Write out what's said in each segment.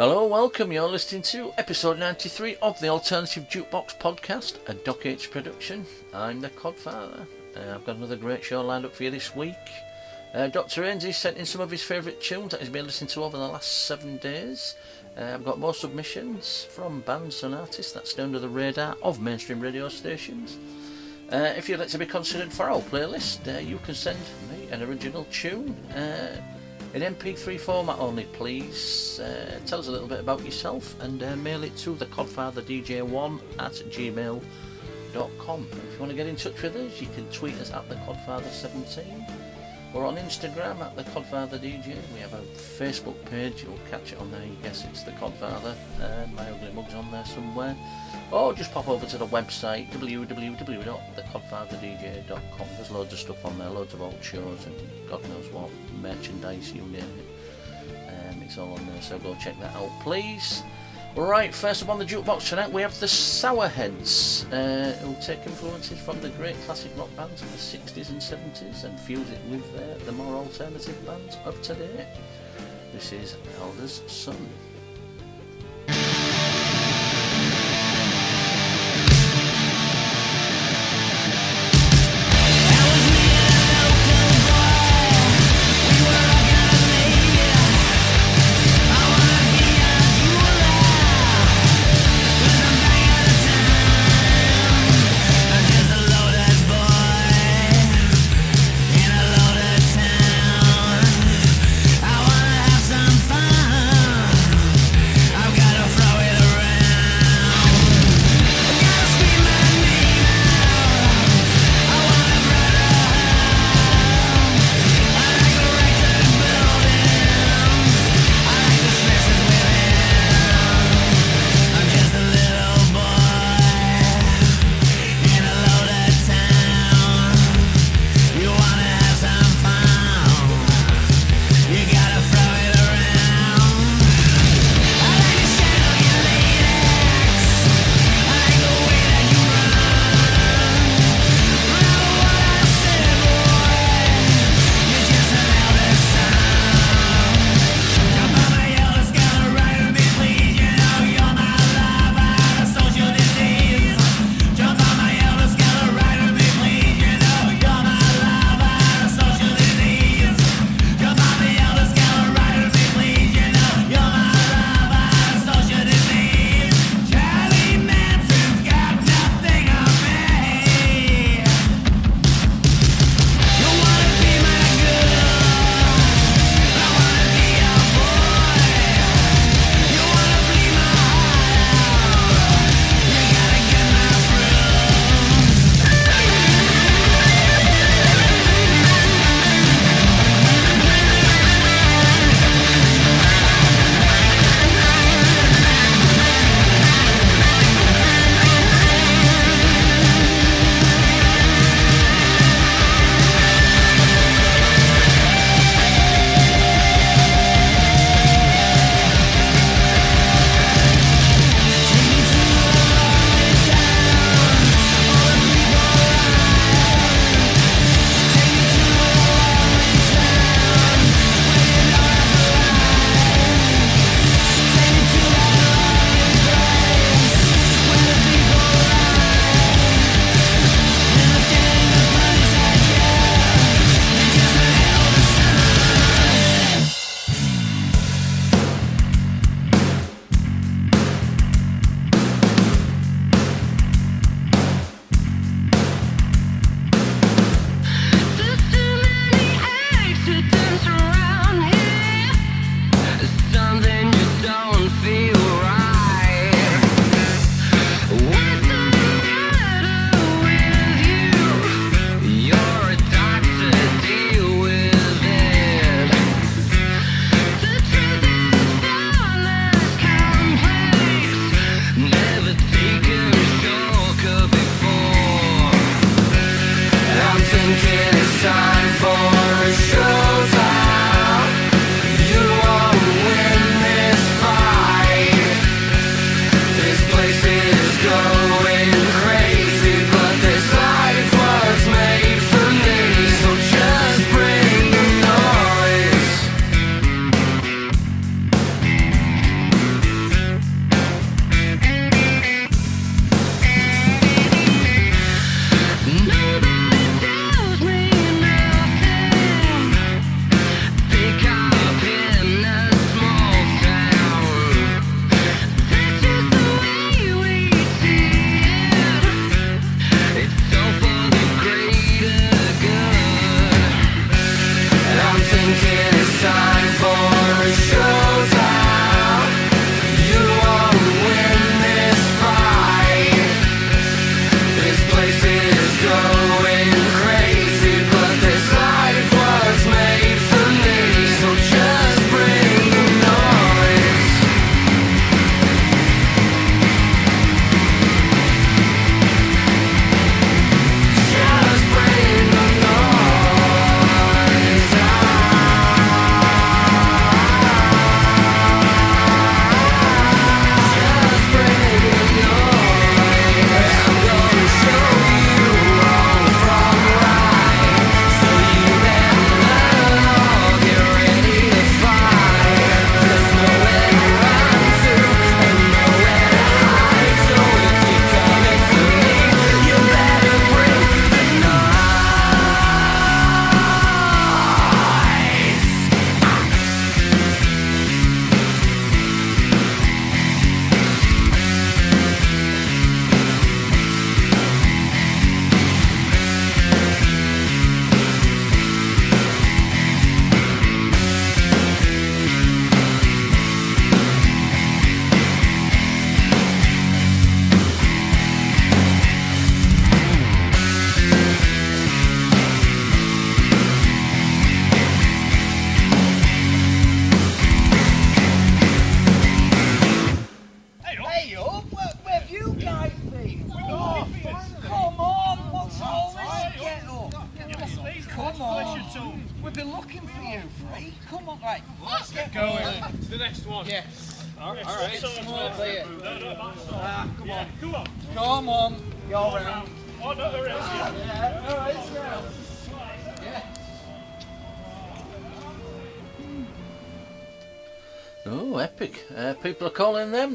Hello, welcome. You're listening to episode 93 of the Alternative Jukebox podcast, a Doc H production. I'm the Codfather. Uh, I've got another great show lined up for you this week. Uh, Dr. Ainsley sent in some of his favourite tunes that he's been listening to over the last seven days. Uh, I've got more submissions from bands and artists that's under the radar of mainstream radio stations. Uh, if you'd like to be considered for our playlist, uh, you can send me an original tune uh, in MP3 format only, please. Uh, tell us a little bit about yourself and uh, mail it to thecodfatherdj1 at gmail.com. If you want to get in touch with us, you can tweet us at thecodfather17. We're on Instagram at the Codfather DJ. We have a Facebook page. You'll catch it on there. You guess it's the Codfather. Uh, my ugly mug's on there somewhere. Or just pop over to the website www.thecodfatherdj.com. There's loads of stuff on there, loads of old shows and God knows what merchandise you name it. Um, it's all on there. So go check that out, please. Right, first up on the jukebox tonight we have the Sourheads, uh, who take influences from the great classic rock bands of the 60s and 70s and fuse it with uh, the more alternative bands of today. This is Elder's Son.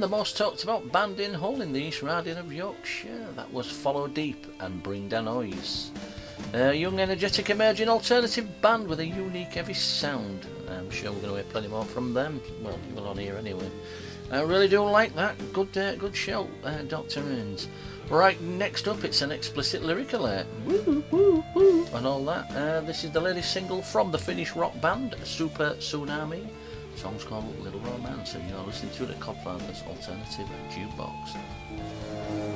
The most talked about band in Hull in the East Riding of Yorkshire. That was Follow Deep and Bring Down Noise. A young, energetic, emerging alternative band with a unique, heavy sound. I'm sure we're going to hear plenty more from them. Well, you will on here anyway. I really do like that. Good, uh, good show, uh, Dr. Inns. Right, next up, it's an explicit lyric alert. Woo, woo, woo, and all that. Uh, this is the latest single from the Finnish rock band Super Tsunami. Song's called Little Romance, and you're listening to the Codfather's Alternative Jukebox.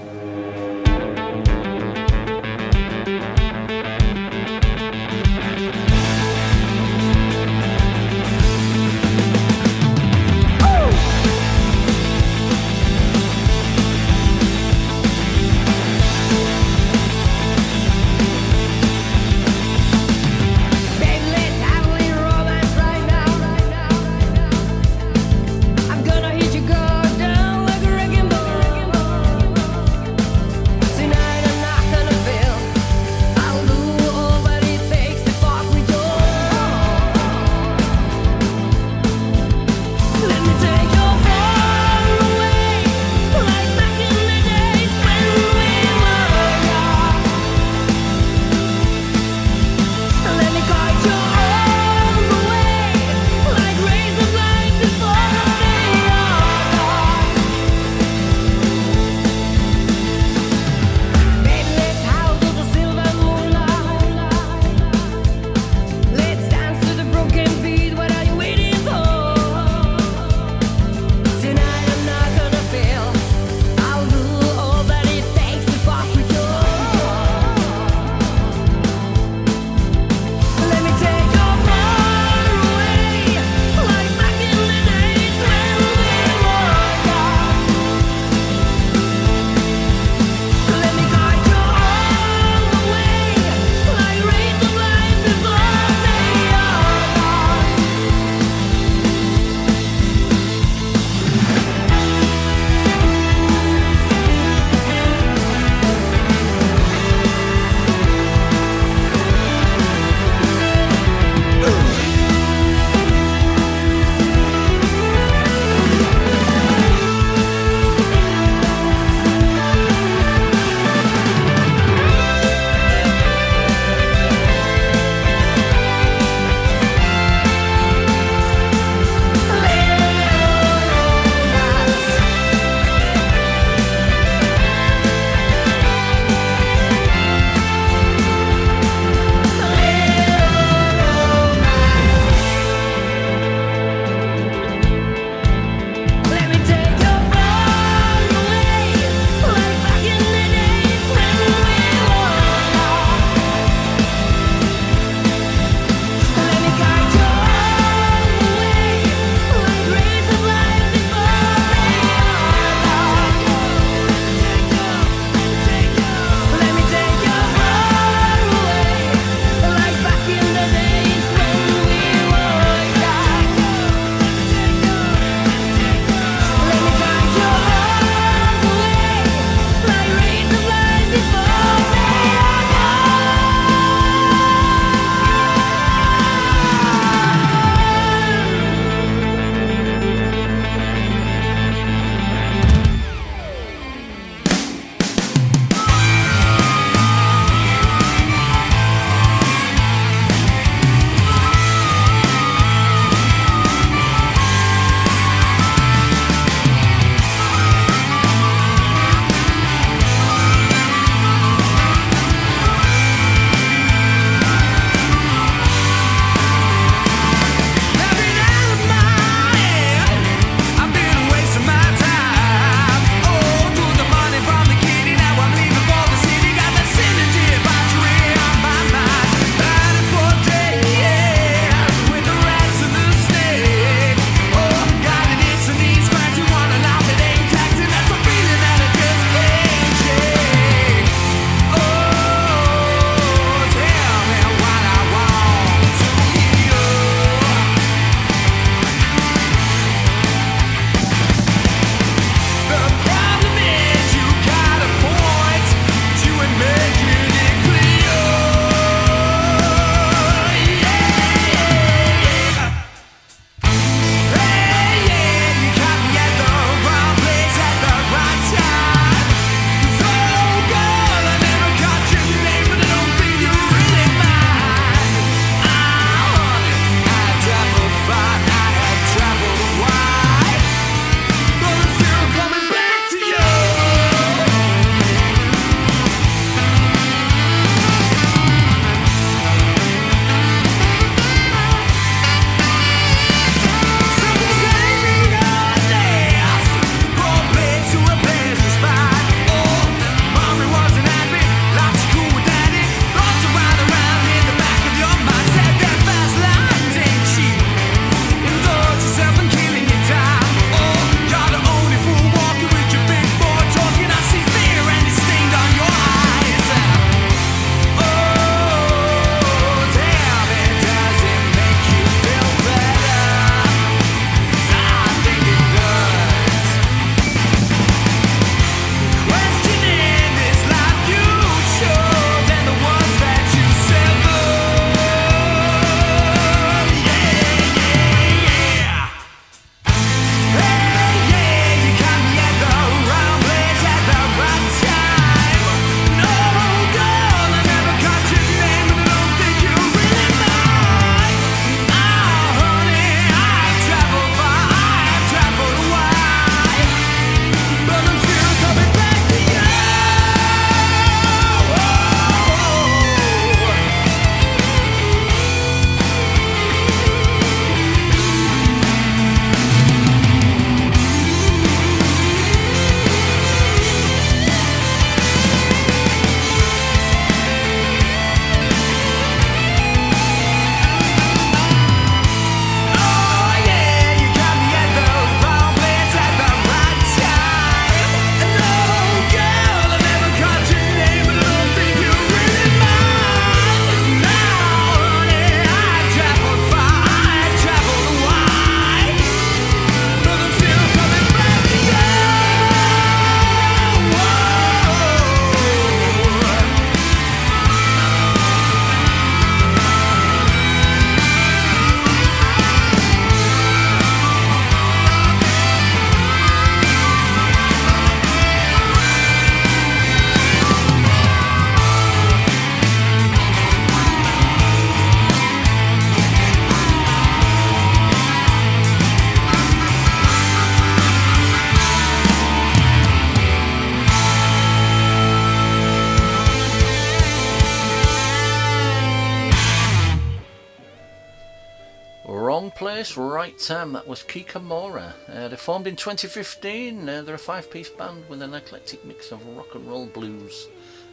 Time. That was Kikamora. Uh, they formed in 2015. Uh, they're a five-piece band with an eclectic mix of rock and roll blues.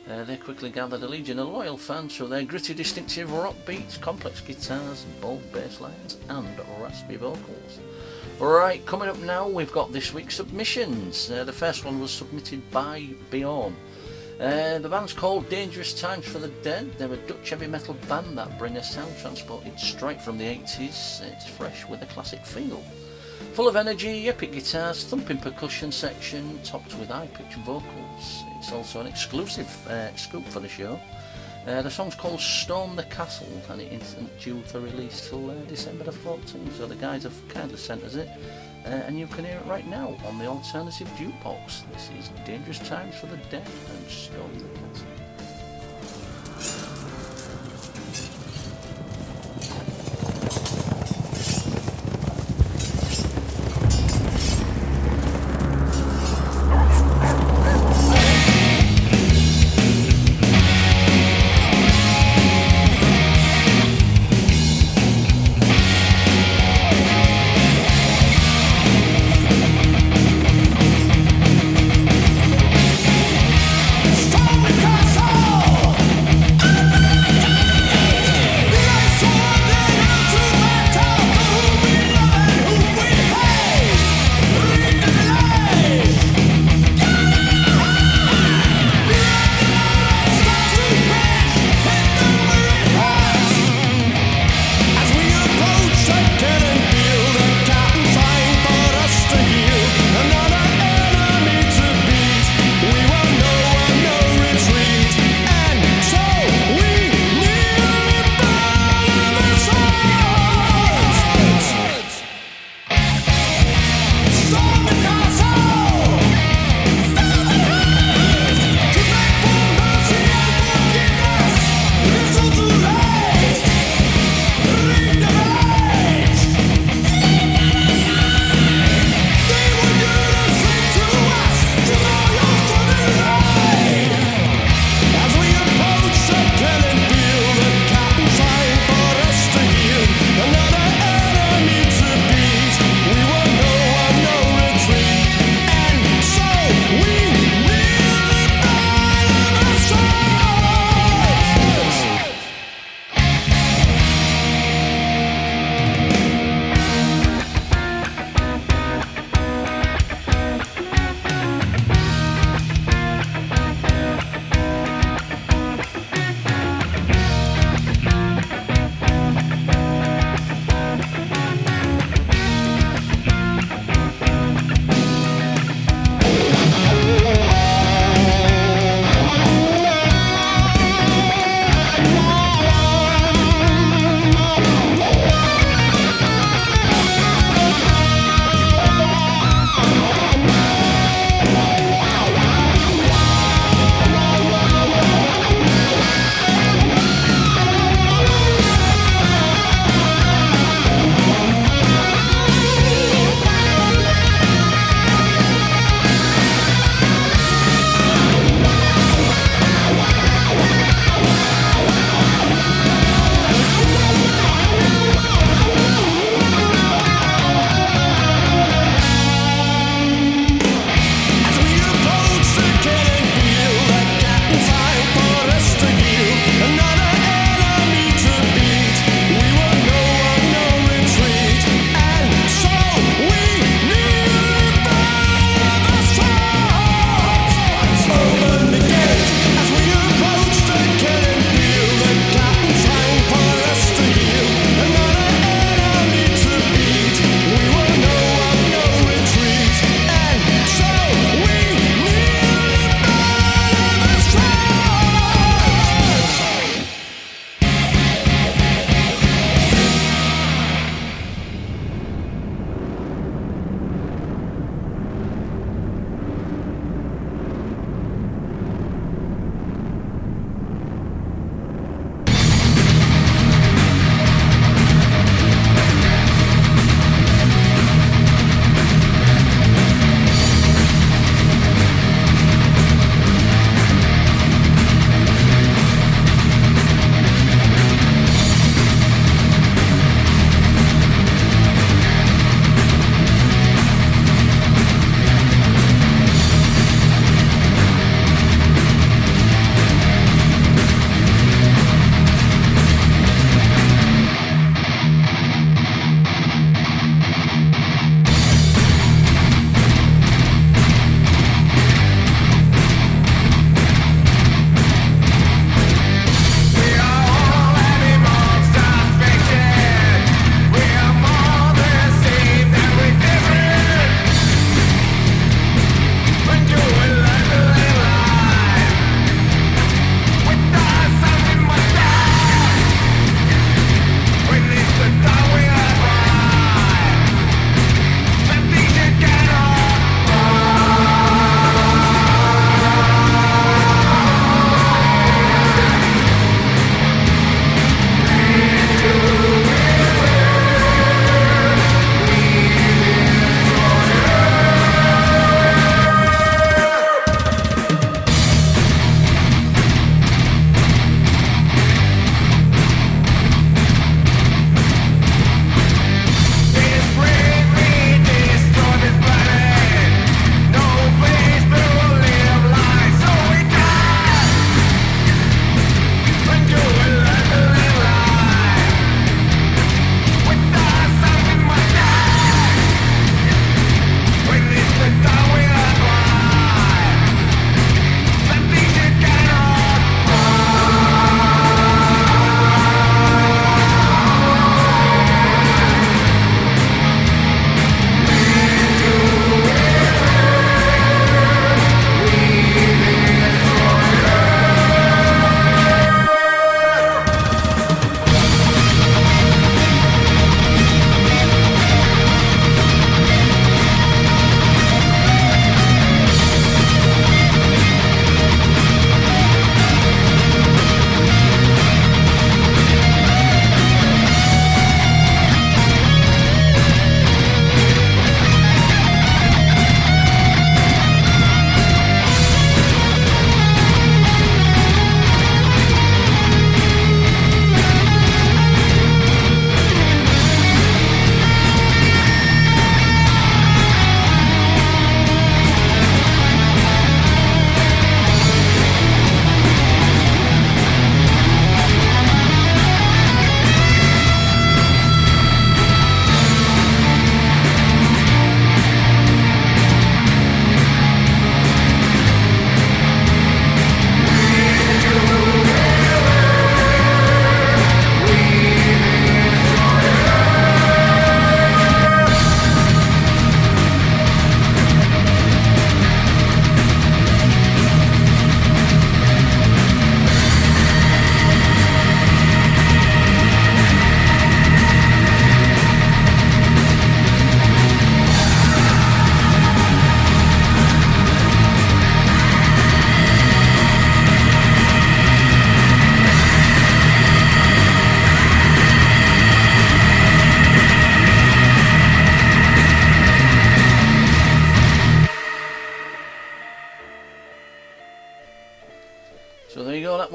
Uh, they quickly gathered a legion of loyal fans through their gritty, distinctive rock beats, complex guitars, bold bass lines, and raspy vocals. Right, coming up now, we've got this week's submissions. Uh, the first one was submitted by Bjorn. Uh, the band's called Dangerous Times for the Dead. They're a Dutch heavy metal band that bring a sound transported straight from the 80s. It's fresh with a classic feel. Full of energy, epic guitars, thumping percussion section, topped with high-pitched vocals. It's also an exclusive uh, scoop for the show. Uh, the song's called Storm the Castle and it isn't due for release till uh, December the 14th, so the guys have kindly sent us it. Uh, and you can hear it right now on the Alternative Jukebox. This is Dangerous Times for the Dead and Storm the Castle. Storm the castle.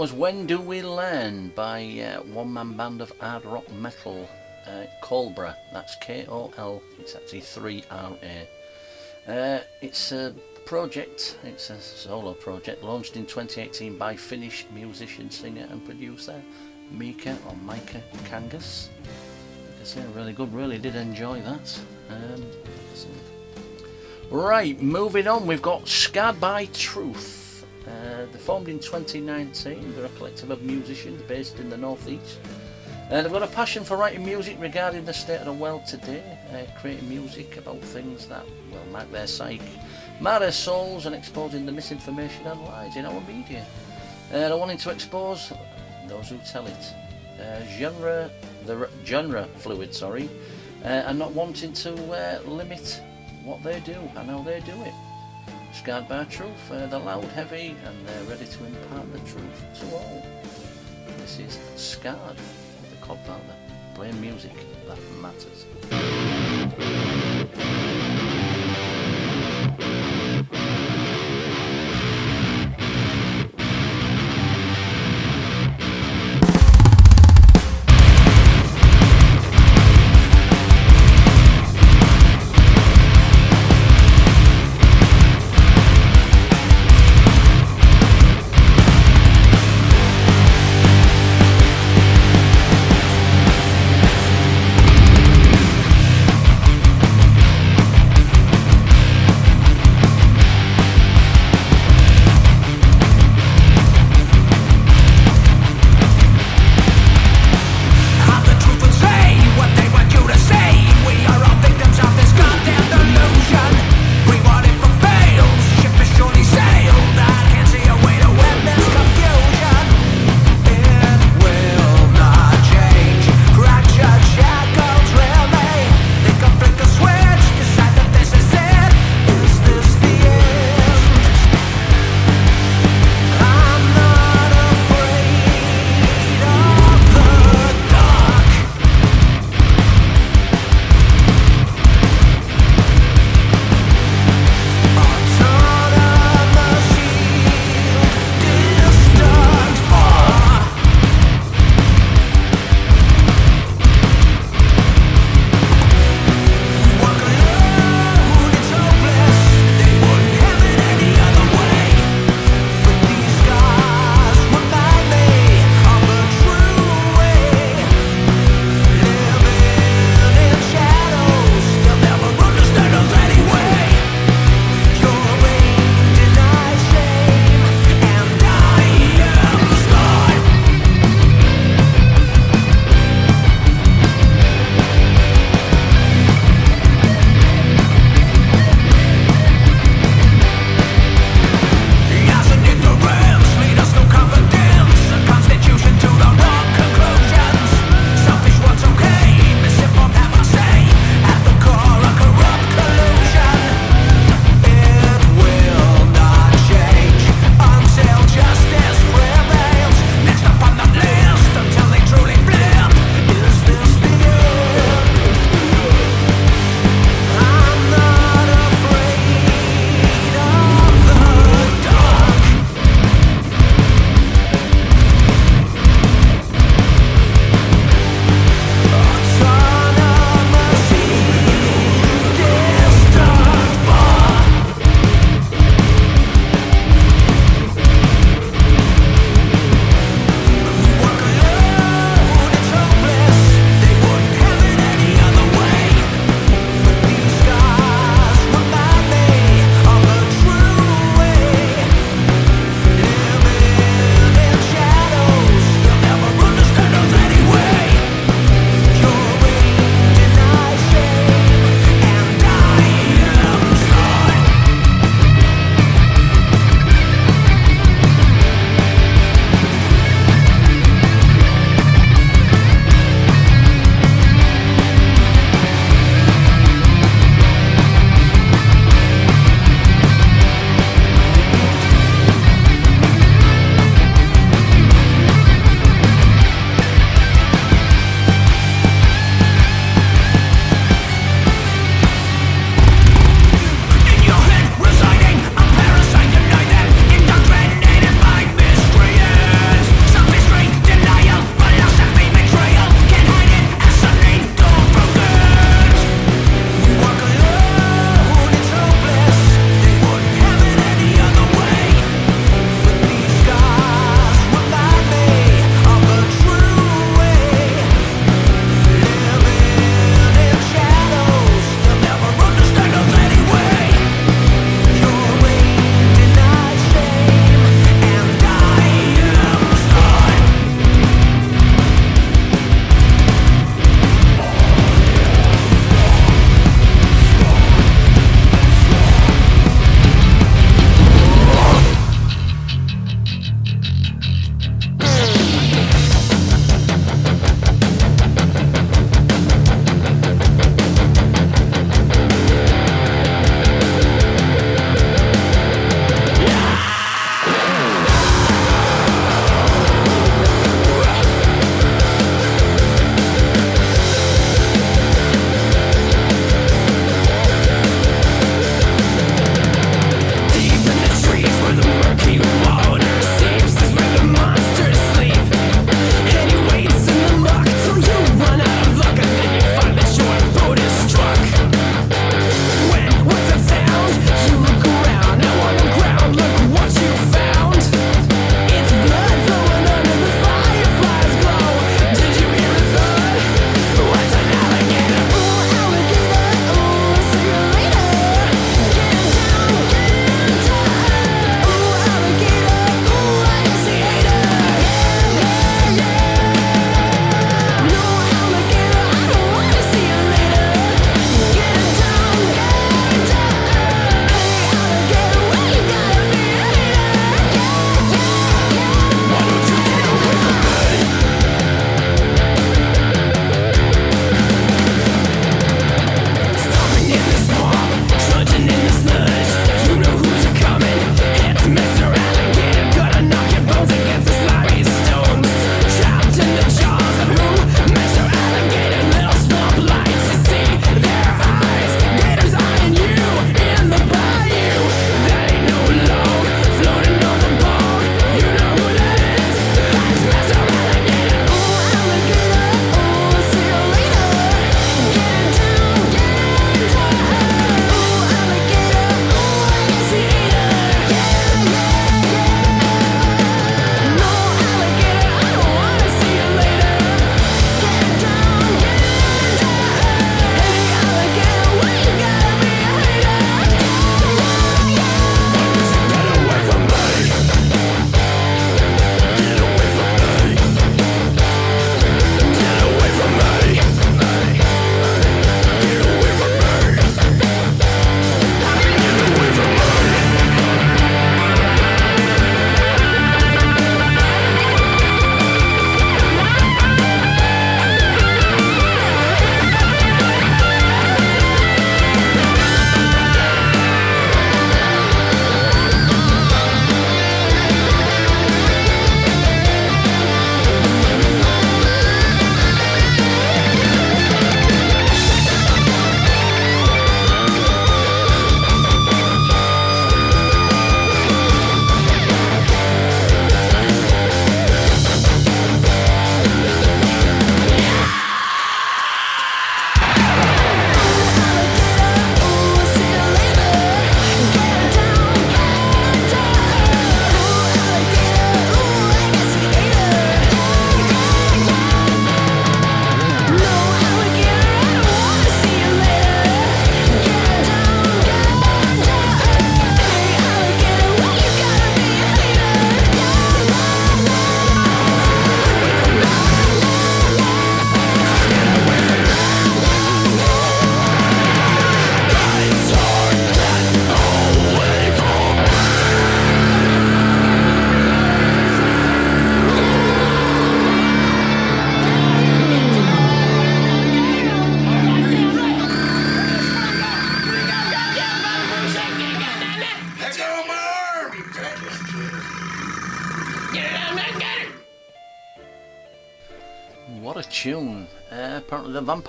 Was When Do We Learn by uh, one man band of hard rock metal, uh, Kol3ra. That's K O L, it's actually 3 R A. Uh, it's a project, it's a solo project launched in 2018 by Finnish musician, singer, and producer Mika or Micah Kangas. Like I say, really good, really did enjoy that. Um, Right, moving on, we've got Scarred by Truth. Uh, they formed in 2019. They're a collective of musicians based in the northeast. Uh, they've got a passion for writing music regarding the state of the world today, uh, creating music about things that will mark their psyche, mar their souls, and exposing the misinformation and lies in our media. Uh, they're wanting to expose those who tell it. Uh, genre, the genre fluid, sorry, uh, and not wanting to uh, limit what they do and how they do it. Scarred by truth, uh, they're loud, heavy, and they're ready to impart the truth to all. This is Scarred, the Codfather, playing music that matters.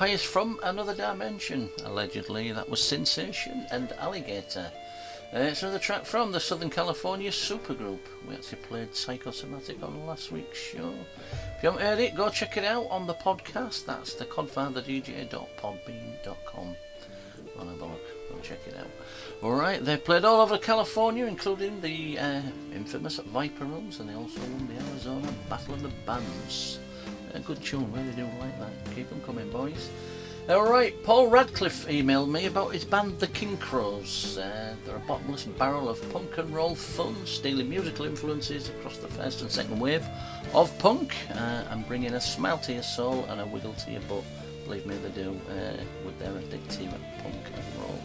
Vampires from another dimension. Allegedly, that was Sinsation and Alligator. Uh, it's another track from the Southern California supergroup. We actually played Psychosomatic on last week's show. If you haven't heard it, go check it out on the podcast. That's the codfatherdj.podbean.com. I'll have a look. Go check it out. Alright, they've played all over California, including the uh, infamous Viper Rooms, and they also won the Arizona Battle of the Bands. A good tune, really do like that. Keep them coming, boys. Alright, Paul Radcliffe emailed me about his band The Kingcrows. Uh, they're a bottomless barrel of punk and roll fun, stealing musical influences across the first and second wave of punk, uh, and bringing a smile to your soul and a wiggle to your butt. Believe me, they do, uh, with their addictive punk and roll.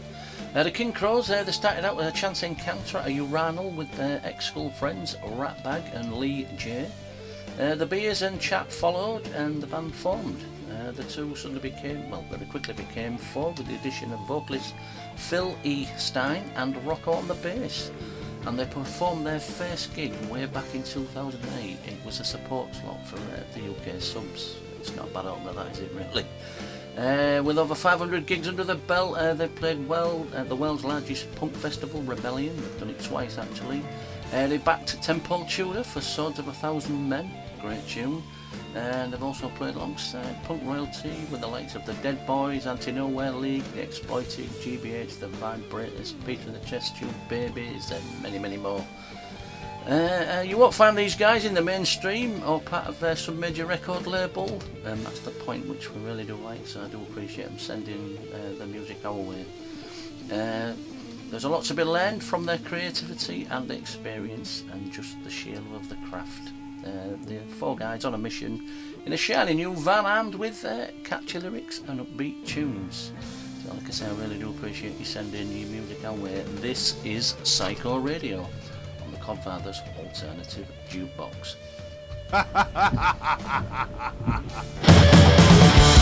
Uh, the Kingcrows, uh, they started out with a chance encounter at a urinal with their ex-school friends Ratbag and Lee J. Uh, the beers and Chap followed and the band formed. Uh, the two suddenly became, well, very quickly became four with the addition of vocalist Phil E. Stein and Rocco on the bass. And they performed their first gig way back in 2008. It was a support slot for uh, the UK subs. It's not bad opener, that is it, really. Uh, with over 500 gigs under the belt, uh, they've played well at the world's largest punk festival, Rebellion. They've done it twice actually. Uh, they backed Tenpole Tudor for Swords of a Thousand Men, great tune. And they've also played alongside Punk Royalty with the likes of the Dead Boys, Anti Nowhere League, The Exploited, GBH, The Vibrators, Peter and the Test Tube Babies, and many, many more. Uh, uh, you won't find these guys in the mainstream or part of uh, some major record label. Um, that's the point which we really do like, so I do appreciate them sending uh, the music our way. Uh, there's a lot to be learned from their creativity and experience and just the sheer love of the craft. Uh, the four guys on a mission in a shiny new van armed with uh, catchy lyrics and upbeat tunes. So like I say, I really do appreciate you sending your music our way. This is Psycho Radio on the Codfathers Alternative Jukebox.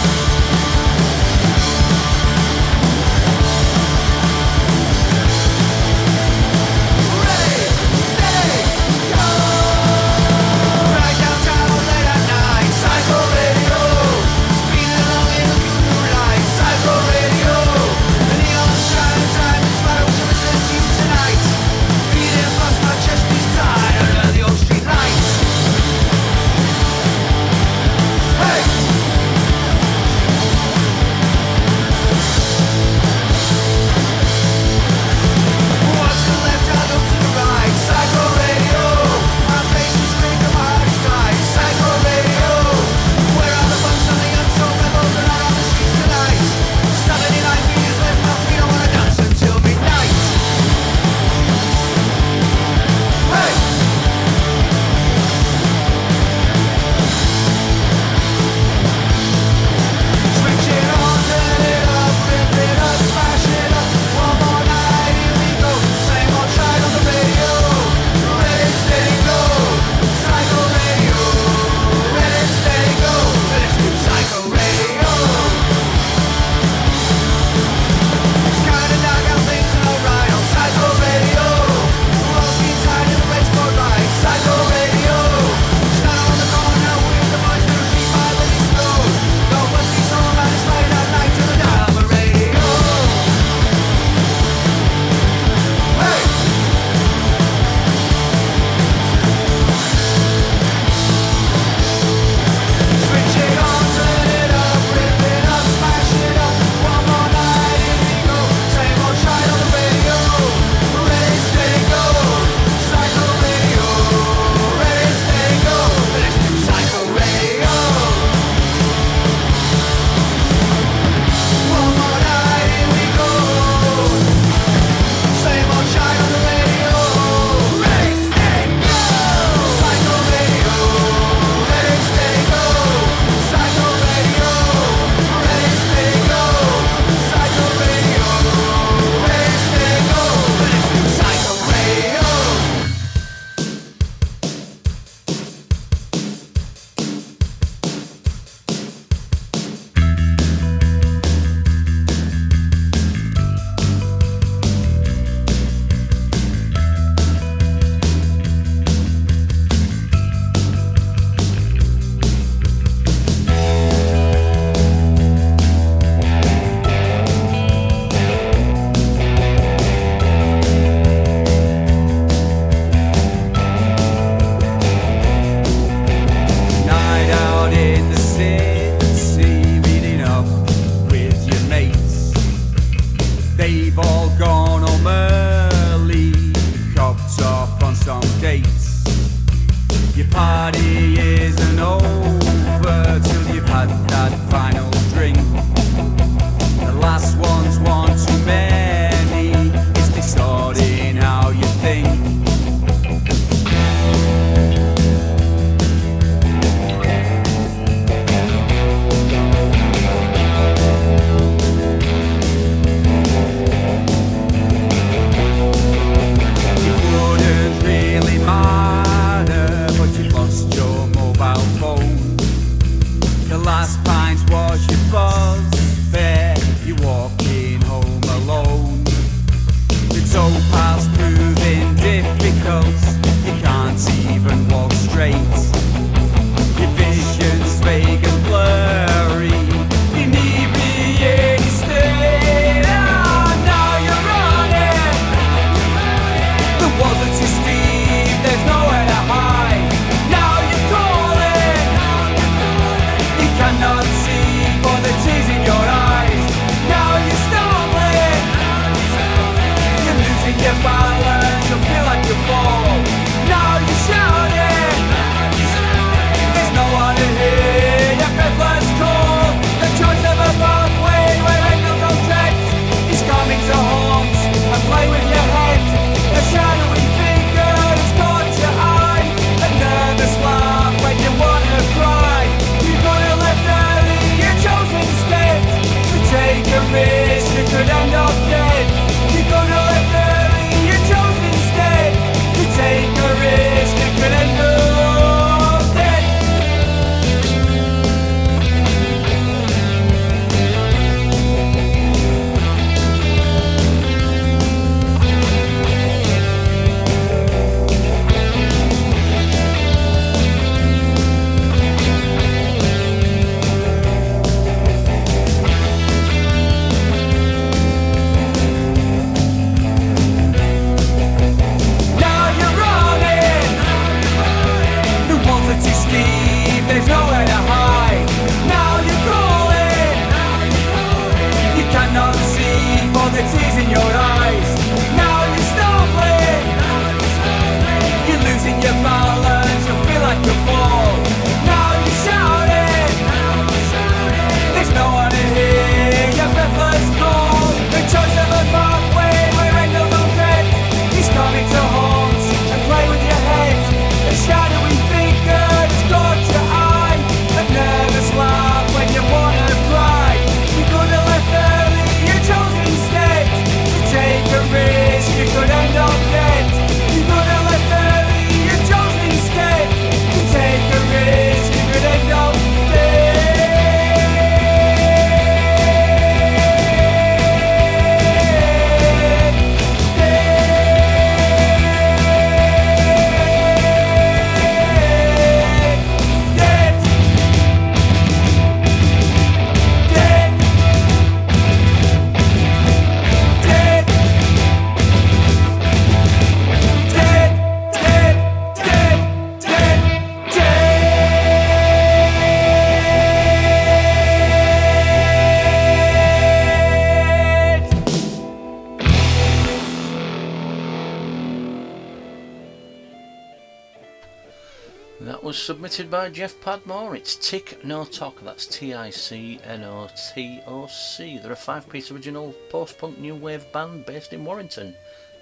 by Jeff Padmore. It's Ticnotoc. That's T I C N O T O C. They're a five piece original post punk new wave band based in Warrington.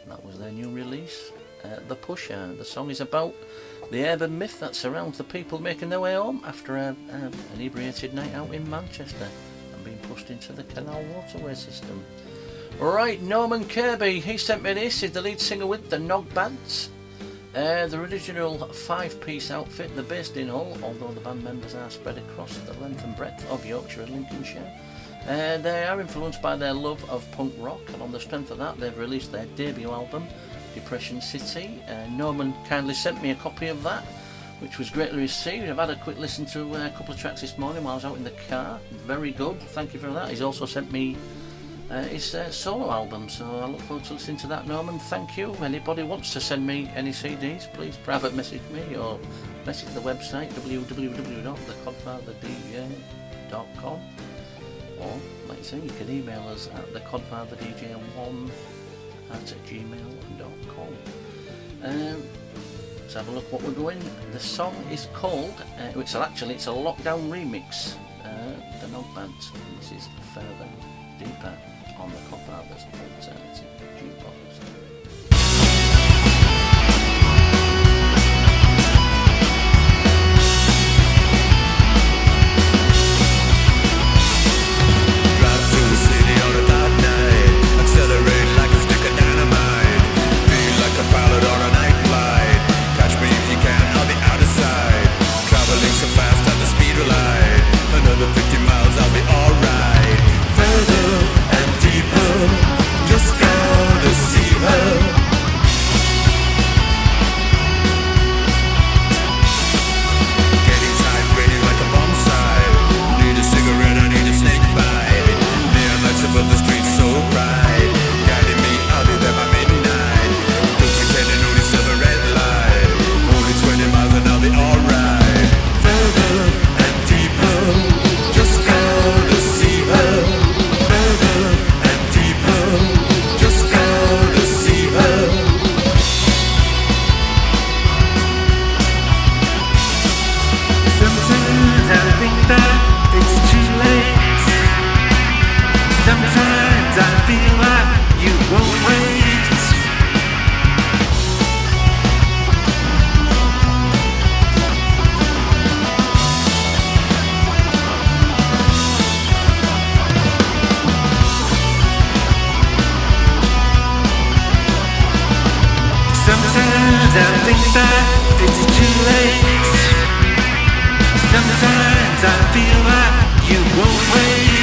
That was their new release, uh, The Pusher. The song is about the urban myth that surrounds the people making their way home after a, an inebriated night out in Manchester and being pushed into the canal waterway system. Right, Norman Kirby, he sent me this. He's the lead singer with the Nogbads. Uh, the original five-piece outfit, they're based in Hull, although the band members are spread across the length and breadth of Yorkshire and Lincolnshire. Uh, they are influenced by their love of punk rock, and on the strength of that, they've released their debut album, Depression City. Uh, Norman kindly sent me a copy of that, which was greatly received. I've had a quick listen to uh, a couple of tracks this morning while I was out in the car. Very good, thank you for that. He's also sent me uh, his uh, solo album, so I look forward to listening to that, Norman. Thank you. Anybody wants to send me any CDs, please private message me or message the website www.thecodfatherdj.com or, like I say, you can email us at thecodfatherdj1 at gmail.com. Um, let's have a look what we're doing. The song is called, uh, it's actually it's a lockdown remix. Uh, the Nog Band. This is further deeper on the Codfathers Alternative Jukebox. Think that it's too late. Sometimes I feel like you won't wait.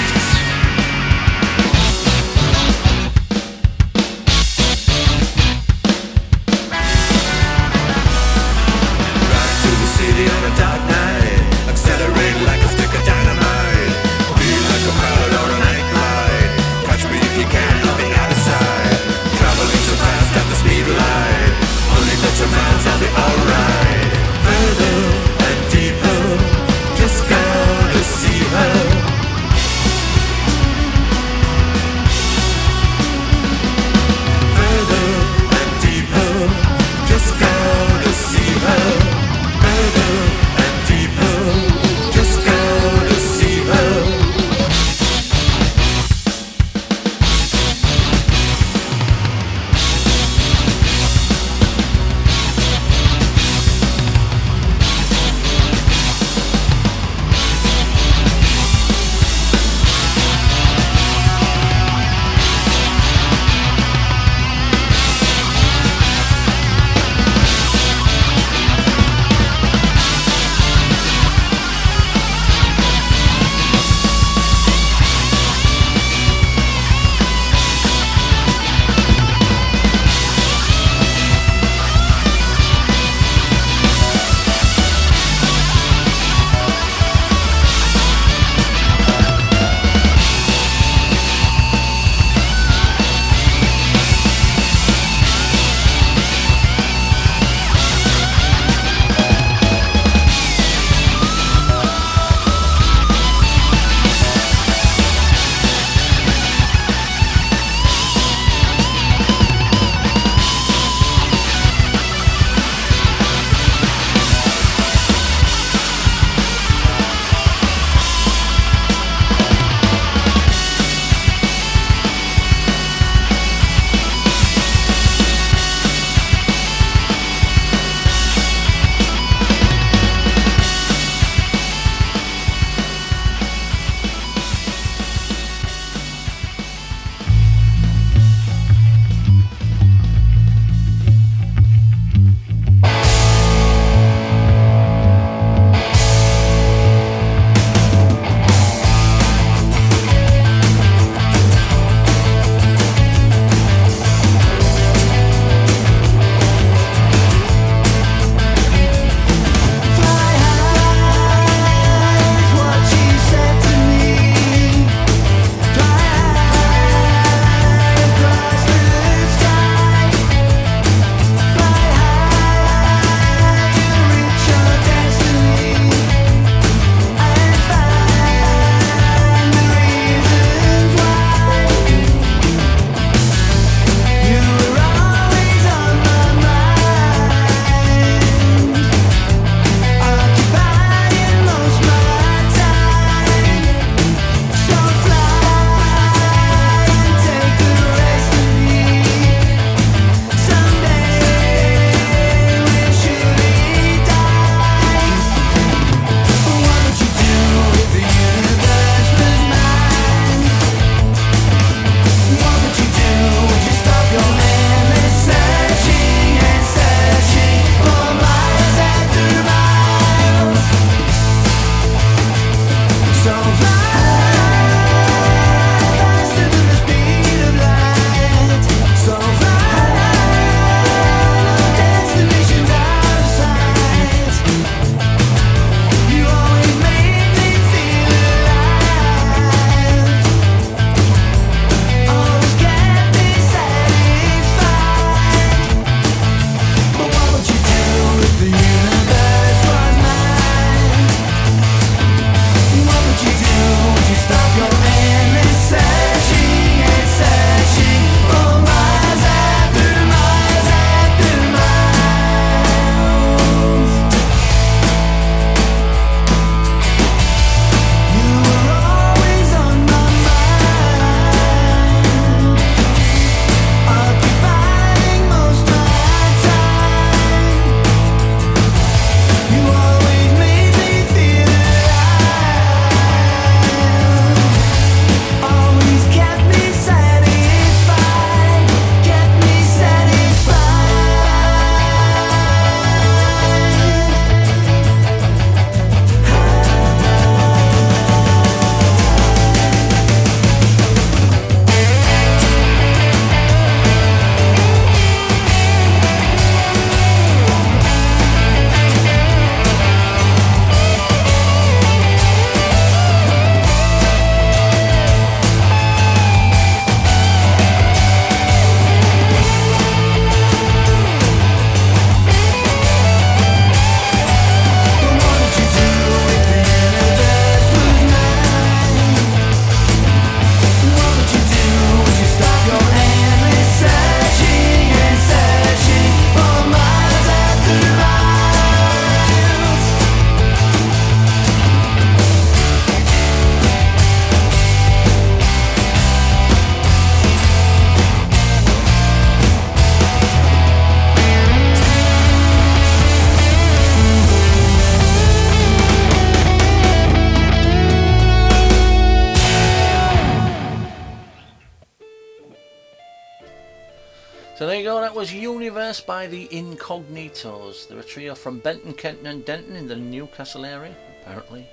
Universe by the Incognitos. They're a trio from Benton, Kenton and Denton in the Newcastle area, apparently.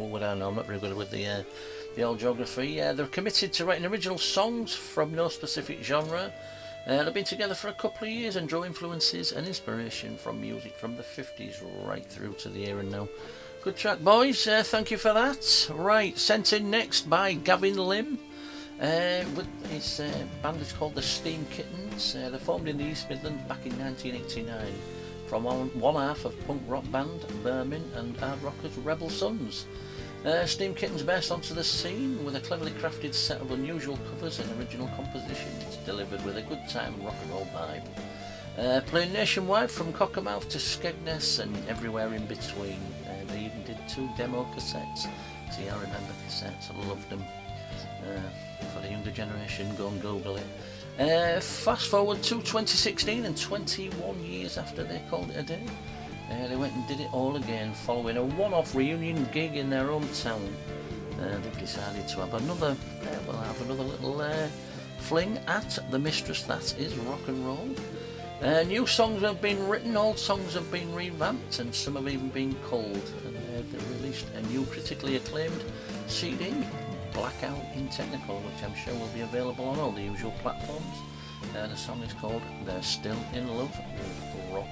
Or would I know, I'm not very good with the uh, the old geography. Uh, they're committed to writing original songs from no specific genre. Uh, they've been together for a couple of years and draw influences and inspiration from music from the 50s right through to the era now. Good track, boys. Uh, thank you for that. Right, sent in next by Gavin Lim. Uh, with his uh, band is called the Steam Kittens. Uh, they formed in the East Midlands back in 1989 from one, one half of punk rock band Vermin and hard rockers Rebel Sons. Uh, Steam Kittens burst onto the scene with a cleverly crafted set of unusual covers and original compositions delivered with a good time rock and roll vibe. Uh, playing nationwide from Cockermouth to Skegness and everywhere in between. Uh, they even did two demo cassettes. See, I remember cassettes, I loved them. Uh, for the younger generation, go and Google it. Uh, fast forward to 2016 and 21 years after they called it a day. Uh, they went and did it all again following a one-off reunion gig in their hometown. Uh, they've decided to have another, uh, well, have another little uh, fling at the mistress that is rock and roll. Uh, new songs have been written, old songs have been revamped, and some have even been culled. And uh, they released a new critically acclaimed CD, Blackout in Technical, which I'm sure will be available on all the usual platforms. Uh, the song is called They're Still in Love with Rock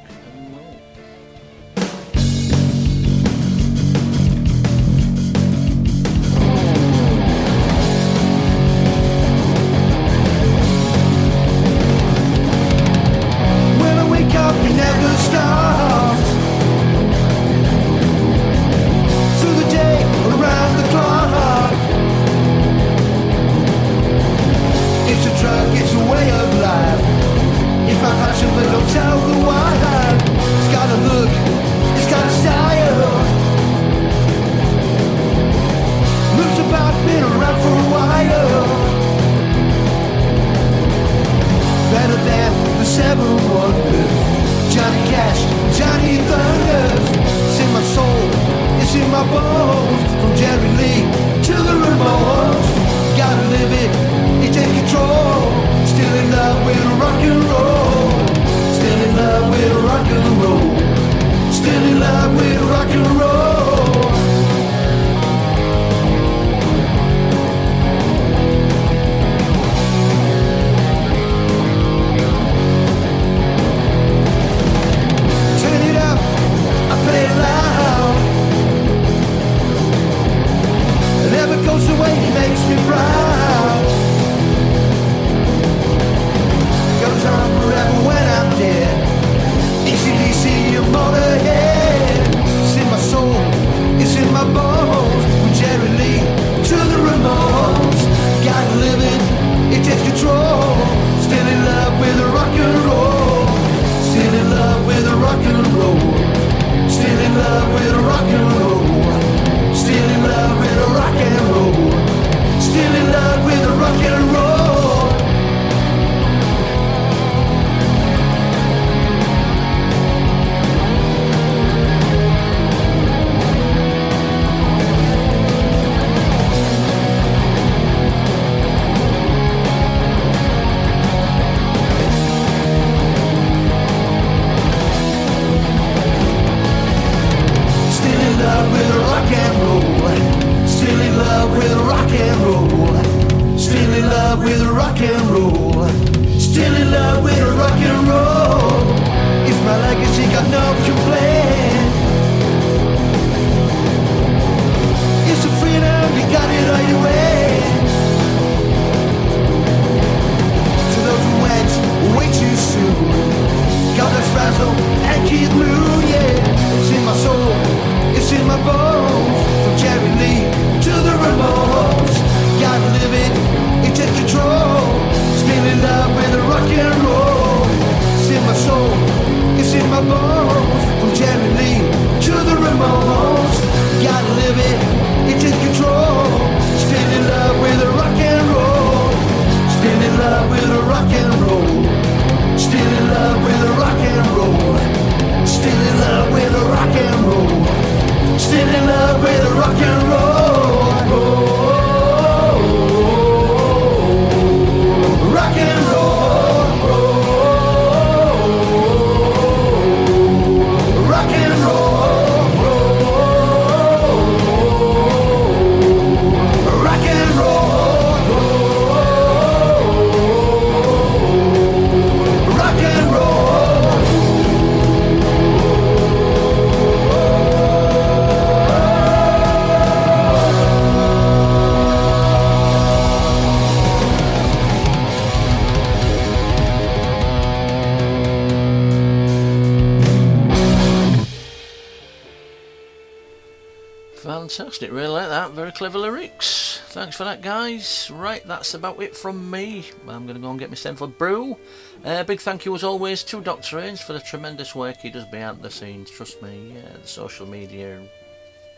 for that, guys. Right, that's about it from me. I'm going to go and get my Stanford brew. Uh, big thank you, as always, to Dr. Ains for the tremendous work he does behind the scenes. Trust me, uh, the social media,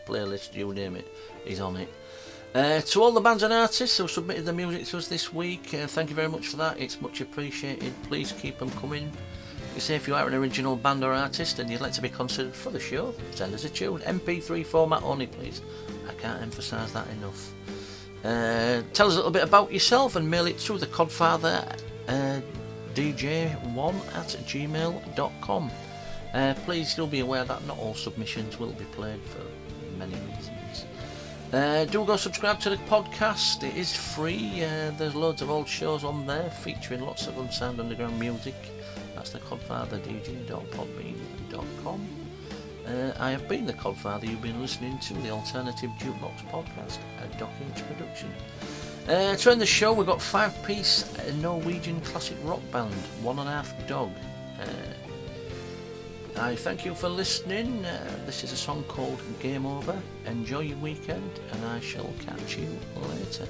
playlist, you name it, he's on it. Uh, to all the bands and artists who submitted their music to us this week, uh, thank you very much for that. It's much appreciated. Please keep them coming. You say if you are an original band or artist and you'd like to be considered for the show, send us a tune. MP3 format only, please. I can't emphasise that enough. Uh, tell us a little bit about yourself and mail it to the Codfather uh, DJ1 at gmail.com. Uh, please do be aware that not all submissions will be played for many reasons. Uh, do go subscribe to the podcast. It is free. Uh, there's loads of old shows on there featuring lots of unsound underground music. That's the Codfather codfatherdj.podbean.com. Uh, I have been the Codfather. You've been listening to the Alternative Jukebox podcast, a Dockage production. Uh, to end the show, we've got five-piece uh, Norwegian classic rock band, One and a Half Dog. Uh, I thank you for listening. Uh, this is a song called Game Over. Enjoy your weekend, and I shall catch you later.